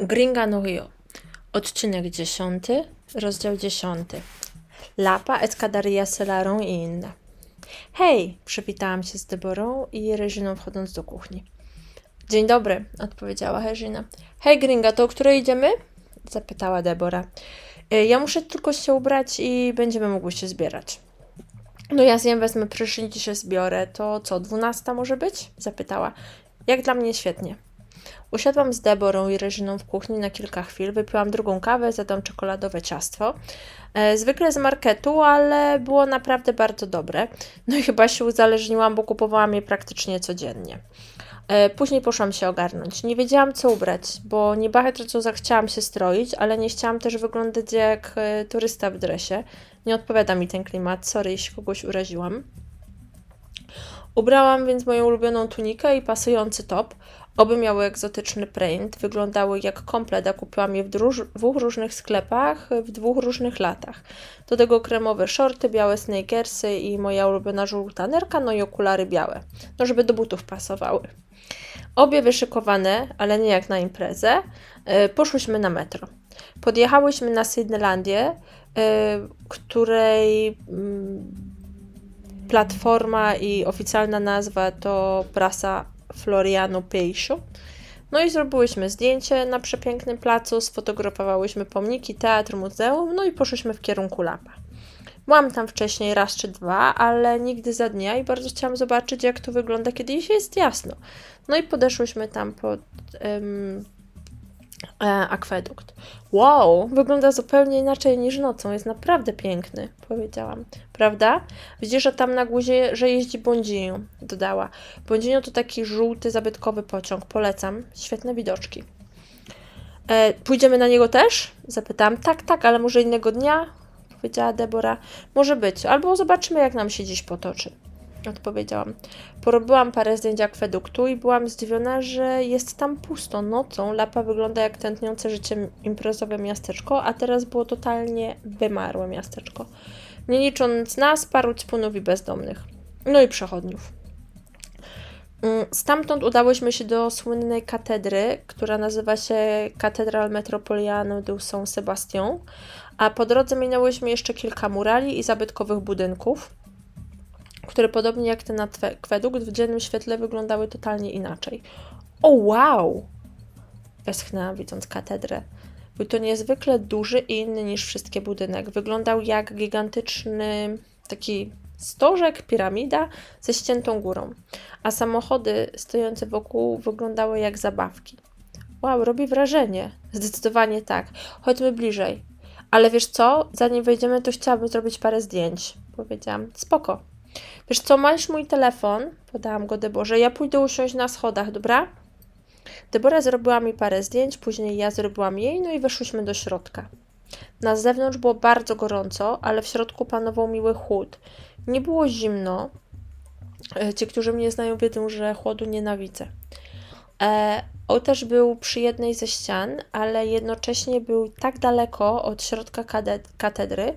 Gringa no Rio. Odcinek 10, rozdział 10. Lapa, Escadaria, Celarą i inne. Hej, przywitałam się z Deborą i Reginą wchodząc do kuchni. Dzień dobry, odpowiedziała Regina. Hej Gringa, to o której idziemy? Zapytała Debora. "E, Ja muszę tylko się ubrać i będziemy mogły się zbierać. No ja zjem, wezmę prysznic i się zbiorę. To co, dwunasta może być? Zapytała. Jak dla mnie świetnie. Usiadłam z Deborą i Reżyną w kuchni na kilka chwil, wypiłam drugą kawę, zjadłam czekoladowe ciastwo. E, zwykle z marketu, ale było naprawdę bardzo dobre. No i chyba się uzależniłam, bo kupowałam je praktycznie codziennie. E, później poszłam się ogarnąć. Nie wiedziałam, co ubrać, bo nie bardzo zachciałam się stroić, ale nie chciałam też wyglądać jak e, turysta w dresie. Nie odpowiada mi ten klimat, sorry, jeśli kogoś uraziłam. Ubrałam więc moją ulubioną tunikę i pasujący top. Oby miały egzotyczny print, wyglądały jak komplet, a kupiłam je w dwóch różnych sklepach w dwóch różnych latach. Do tego kremowe shorty, białe sneakersy i moja ulubiona żółta nerka, no i okulary białe, no żeby do butów pasowały. Obie wyszykowane, ale nie jak na imprezę, e, poszłyśmy na metro. Podjechałyśmy na Sydneylandię, e, której mm, platforma i oficjalna nazwa to prasa Floriano Peixo. No i zrobiłyśmy zdjęcie na przepięknym placu, sfotografowałyśmy pomniki, teatr, muzeum, no i poszłyśmy w kierunku Lapa. Byłam tam wcześniej raz czy dwa, ale nigdy za dnia i bardzo chciałam zobaczyć, jak to wygląda, kiedy jest jasno. No i podeszłyśmy tam pod e, akwedukt. Wow, wygląda zupełnie inaczej niż nocą, jest naprawdę piękny, powiedziałam. Prawda? Widzisz, że tam na górze, że jeździ Bondiniu, dodała. Bondiniu to taki żółty, zabytkowy pociąg, polecam, świetne widoczki. E, pójdziemy na niego też? Zapytałam. Tak, tak, ale może innego dnia? Powiedziała Debora. Może być, albo zobaczymy, jak nam się dziś potoczy. Odpowiedziałam. Porobiłam parę zdjęć akweduktu i byłam zdziwiona, że jest tam pusto. Nocą Lapa wygląda jak tętniące życiem imprezowe miasteczko, a teraz było totalnie wymarłe miasteczko. Nie licząc nas, paru ćpunów i bezdomnych. No i przechodniów. Mm, Stamtąd udałyśmy się do słynnej katedry, która nazywa się Katedral Metropolitano de São Sebastião, a po drodze minęłyśmy jeszcze kilka murali i zabytkowych budynków, które podobnie jak ten akwedukt w dziennym świetle wyglądały totalnie inaczej. O wow! Westchnęłam widząc katedrę. Był to niezwykle duży i inny niż wszystkie budynek. Wyglądał jak gigantyczny taki stożek, piramida ze ściętą górą, a samochody stojące wokół wyglądały jak zabawki. Wow, robi wrażenie. Zdecydowanie tak. Chodźmy bliżej. Ale wiesz co? Zanim wejdziemy, to chciałabym zrobić parę zdjęć. Powiedziałam. Spoko. Wiesz co, masz mój telefon? Podałam go Deborze. Ja pójdę usiąść na schodach, dobra? Debora zrobiła mi parę zdjęć, później ja zrobiłam jej, no i weszłyśmy do środka. Na zewnątrz było bardzo gorąco, ale w środku panował miły chłód. Nie było zimno. E, Ci, którzy mnie znają, wiedzą, że chłodu nienawidzę. E, ołtarz był przy jednej ze ścian, ale jednocześnie był tak daleko od środka katedry,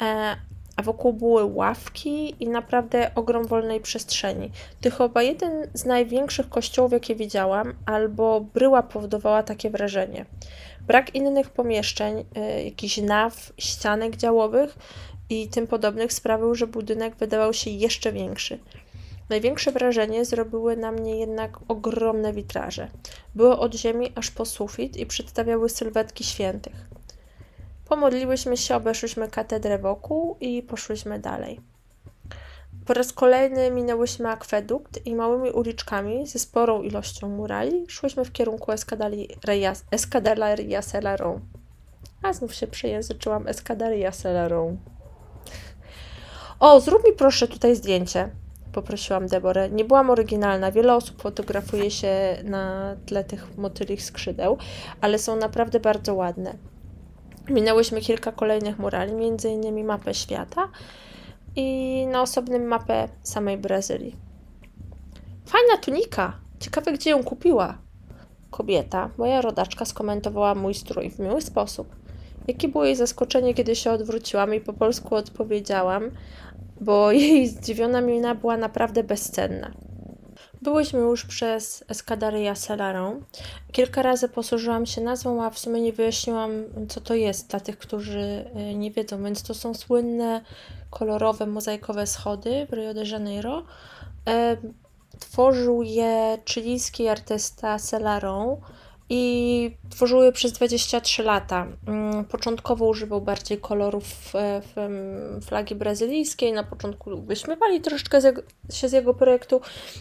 e, a wokół były ławki i naprawdę ogrom wolnej przestrzeni. To chyba jeden z największych kościołów, jakie widziałam, albo bryła powodowała takie wrażenie. Brak innych pomieszczeń, y, jakichś naw, ścianek działowych i tym podobnych sprawił, że budynek wydawał się jeszcze większy. Największe wrażenie zrobiły na mnie jednak ogromne witraże. Były od ziemi aż po sufit i przedstawiały sylwetki świętych. Pomodliłyśmy się, obeszłyśmy katedrę wokół i poszłyśmy dalej. Po raz kolejny minęłyśmy akwedukt i małymi uliczkami ze sporą ilością murali szłyśmy w kierunku Escadaria, Celarą. A znów się przejęzyczyłam Escadaria Celarą. O, zrób mi proszę tutaj zdjęcie, poprosiłam Deborę. Nie byłam oryginalna, wiele osób fotografuje się na tle tych motylich skrzydeł, ale są naprawdę bardzo ładne. Minęłyśmy kilka kolejnych murali, innymi mapę świata i na osobnym mapę samej Brazylii. Fajna tunika! Ciekawe, gdzie ją kupiła. Kobieta, moja rodaczka, skomentowała mój strój w miły sposób. Jakie było jej zaskoczenie, kiedy się odwróciłam i po polsku odpowiedziałam, bo jej zdziwiona mina była naprawdę bezcenna. Byłyśmy już przez Escadaria Celarą. Kilka razy posłużyłam się nazwą, a w sumie nie wyjaśniłam, co to jest dla tych, którzy y, nie wiedzą. Więc to są słynne, kolorowe, mozaikowe schody w Rio de Janeiro. E, tworzył je chilijski artysta Celarą i tworzył je przez 23 lata. Mm, początkowo używał bardziej kolorów flagi brazylijskiej, na początku wyśmiewali troszeczkę się z jego projektu,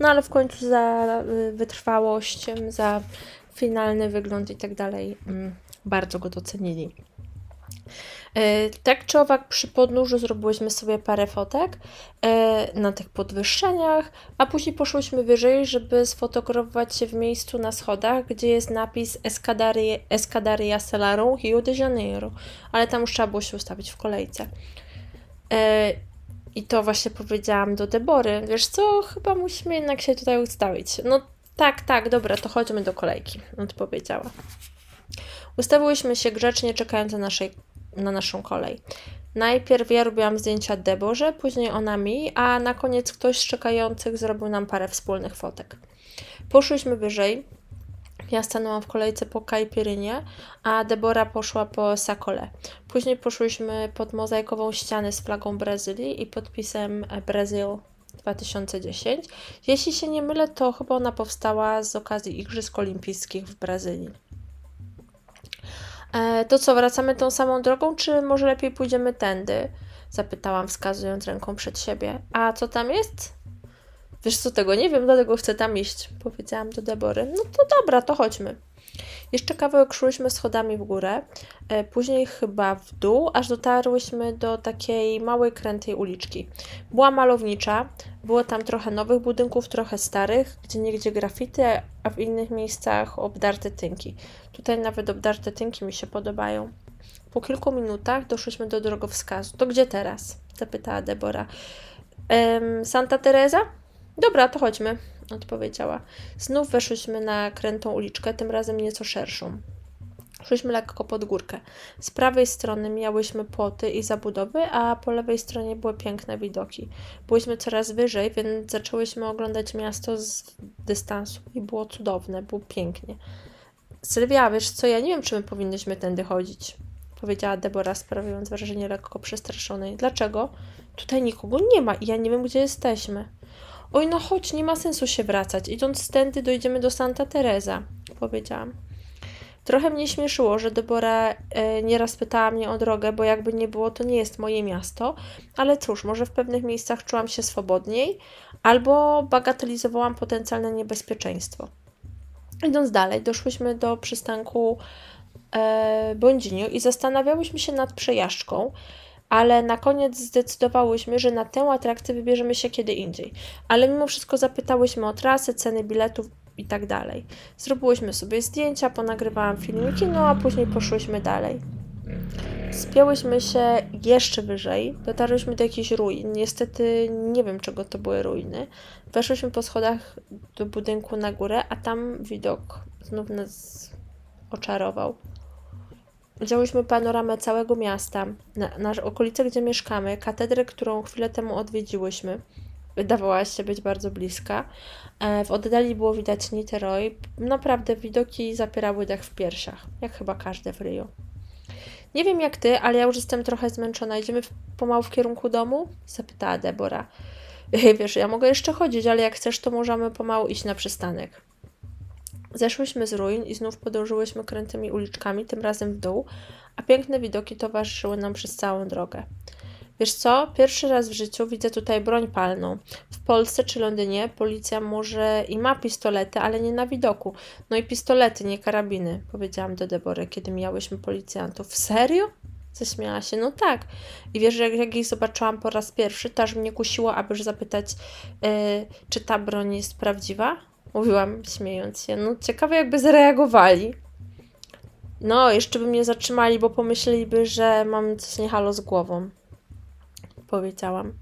no ale w końcu za y, wytrwałość, za finalny wygląd i tak dalej mm, bardzo go docenili. E, tak czy owak przy podnóżu zrobiłyśmy sobie parę fotek e, na tych podwyższeniach, a później poszłyśmy wyżej, żeby sfotografować się w miejscu na schodach, gdzie jest napis Escadaria, Escadaria Celarą Rio de Janeiro, ale tam już trzeba było się ustawić w kolejce. E, I to właśnie powiedziałam do Debory, wiesz co, chyba musimy jednak się tutaj ustawić. No tak, tak, dobra, to chodźmy do kolejki, odpowiedziała. Ustawiłyśmy się grzecznie, czekając na naszej na naszą kolej. Najpierw ja robiłam zdjęcia Deborze, później ona mi, a na koniec ktoś z czekających zrobił nam parę wspólnych fotek. Poszłyśmy wyżej. Ja stanęłam w kolejce po Kajpirynie, a Debora poszła po Sakole. Później poszłyśmy pod mozaikową ścianę z flagą Brazylii i podpisem Brazil 2010. Jeśli się nie mylę, to chyba ona powstała z okazji Igrzysk Olimpijskich w Brazylii. E, to co, wracamy tą samą drogą, czy może lepiej pójdziemy tędy? Zapytałam, wskazując ręką przed siebie. A co tam jest? Wiesz co, tego nie wiem, dlatego chcę tam iść, powiedziałam do Debory. No to dobra, to chodźmy. Jeszcze kawałek szłyśmy schodami w górę, e, później chyba w dół, aż dotarłyśmy do takiej małej, krętej uliczki. Była malownicza, było tam trochę nowych budynków, trochę starych, gdzie niegdzie grafity, a w innych miejscach obdarte tynki. Tutaj nawet obdarte tynki mi się podobają. Po kilku minutach doszłyśmy do drogowskazu. To gdzie teraz? zapytała Debora. Santa Teresa? Dobra, to chodźmy odpowiedziała. Znów weszłyśmy na krętą uliczkę, tym razem nieco szerszą. Szliśmy lekko pod górkę. Z prawej strony miałyśmy płoty i zabudowy, a po lewej stronie były piękne widoki. Byłyśmy coraz wyżej, więc zaczęłyśmy oglądać miasto z dystansu i było cudowne, było pięknie. Sylwia, wiesz co, ja nie wiem, czy my powinnyśmy tędy chodzić, powiedziała Debora, sprawiając wrażenie lekko przestraszonej. Dlaczego? Tutaj nikogo nie ma i ja nie wiem, gdzie jesteśmy. Oj, no chodź, nie ma sensu się wracać. Idąc tędy dojdziemy do Santa Teresa, powiedziałam. Trochę mnie śmieszyło, że Debora e, nieraz pytała mnie o drogę, bo jakby nie było, to nie jest moje miasto, ale cóż, może w pewnych miejscach czułam się swobodniej, albo bagatelizowałam potencjalne niebezpieczeństwo. Idąc dalej, doszłyśmy do przystanku e, i zastanawiałyśmy się nad przejażdżką, ale na koniec zdecydowałyśmy, że na tę atrakcję wybierzemy się kiedy indziej. Ale mimo wszystko zapytałyśmy o trasę, ceny biletów i tak dalej. Zrobiłyśmy sobie zdjęcia, ponagrywałam filmiki, no a później poszłyśmy dalej. Spięłyśmy się jeszcze wyżej, dotarłyśmy do jakichś ruin. Niestety nie wiem, czego to były ruiny. Weszłyśmy po schodach do budynku na górę, a tam widok znów nas oczarował. Widziałyśmy panoramę całego miasta, na, na okolice, gdzie mieszkamy, katedrę, którą chwilę temu odwiedziłyśmy. Wydawała się być bardzo bliska. E, w oddali było widać Niteroi. Naprawdę widoki zapierały dech w piersiach, jak chyba każde w Rio. Nie wiem jak ty, ale ja już jestem trochę zmęczona. Idziemy pomału w kierunku domu? Zapytała Debora. Wiesz, ja mogę jeszcze chodzić, ale jak chcesz, to możemy pomału iść na przystanek. Zeszłyśmy z ruin i znów podążyłyśmy krętymi uliczkami, tym razem w dół, a piękne widoki towarzyszyły nam przez całą drogę. Wiesz co? Pierwszy raz w życiu widzę tutaj broń palną. W Polsce czy Londynie policja może i ma pistolety, ale nie na widoku. No i pistolety, nie karabiny, powiedziałam do Debory, kiedy miałyśmy policjantów. Serio? Zaśmiała się. No tak. I wiesz, jak, jak jej zobaczyłam po raz pierwszy, to aż mnie kusiło, abyś zapytać, yy, czy ta broń jest prawdziwa? Mówiłam, śmiejąc się. No, ciekawe, jakby zareagowali. No, jeszcze by mnie zatrzymali, bo pomyśleliby, że mam coś niehalo z głową. Powiedziałam.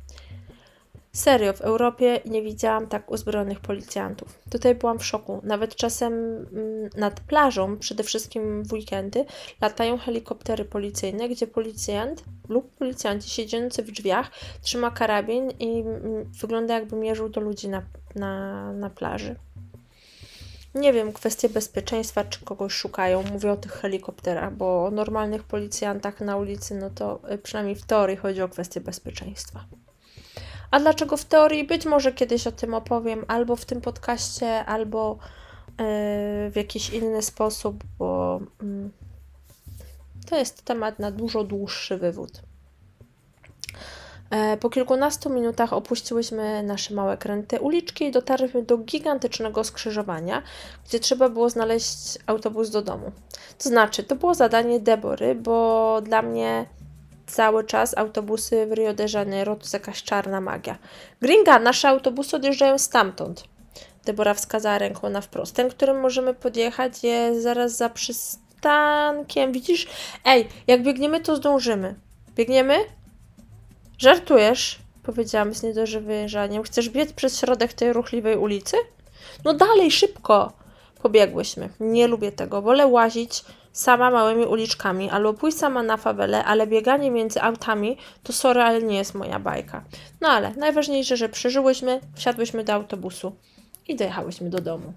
Serio, w Europie nie widziałam tak uzbrojonych policjantów. Tutaj byłam w szoku. Nawet czasem mm, nad plażą, przede wszystkim w weekendy, latają helikoptery policyjne, gdzie policjant lub policjanci siedzący w drzwiach trzyma karabin i mm, wygląda jakby mierzył do ludzi na, na, na plaży. Nie wiem, kwestie bezpieczeństwa, czy kogoś szukają. Mówię o tych helikopterach, bo o normalnych policjantach na ulicy, no to y, przynajmniej w teorii chodzi o kwestie bezpieczeństwa. A dlaczego w teorii? Być może kiedyś o tym opowiem, albo w tym podcaście, albo yy, w jakiś inny sposób, bo yy, to jest temat na dużo dłuższy wywód. E, po kilkunastu minutach opuściłyśmy nasze małe kręte uliczki i dotarliśmy do gigantycznego skrzyżowania, gdzie trzeba było znaleźć autobus do domu. To znaczy, to było zadanie Debory, bo dla mnie cały czas autobusy w Rio de Janeiro to jest jakaś czarna magia. Gringa, nasze autobusy odjeżdżają stamtąd. Debora wskazała ręką na wprost. Ten, którym możemy podjechać, jest zaraz za przystankiem. Widzisz? Ej, jak biegniemy, to zdążymy. Biegniemy? Żartujesz? Powiedziałam z niedożywierzaniem. Chcesz biec przez środek tej ruchliwej ulicy? No dalej, szybko! Pobiegłyśmy. Nie lubię tego. Wolę łazić sama małymi uliczkami, albo pójść sama na fawelę, ale bieganie między autami to sorry, ale nie jest moja bajka. No ale najważniejsze, że przeżyłyśmy, wsiadłyśmy do autobusu i dojechałyśmy do domu.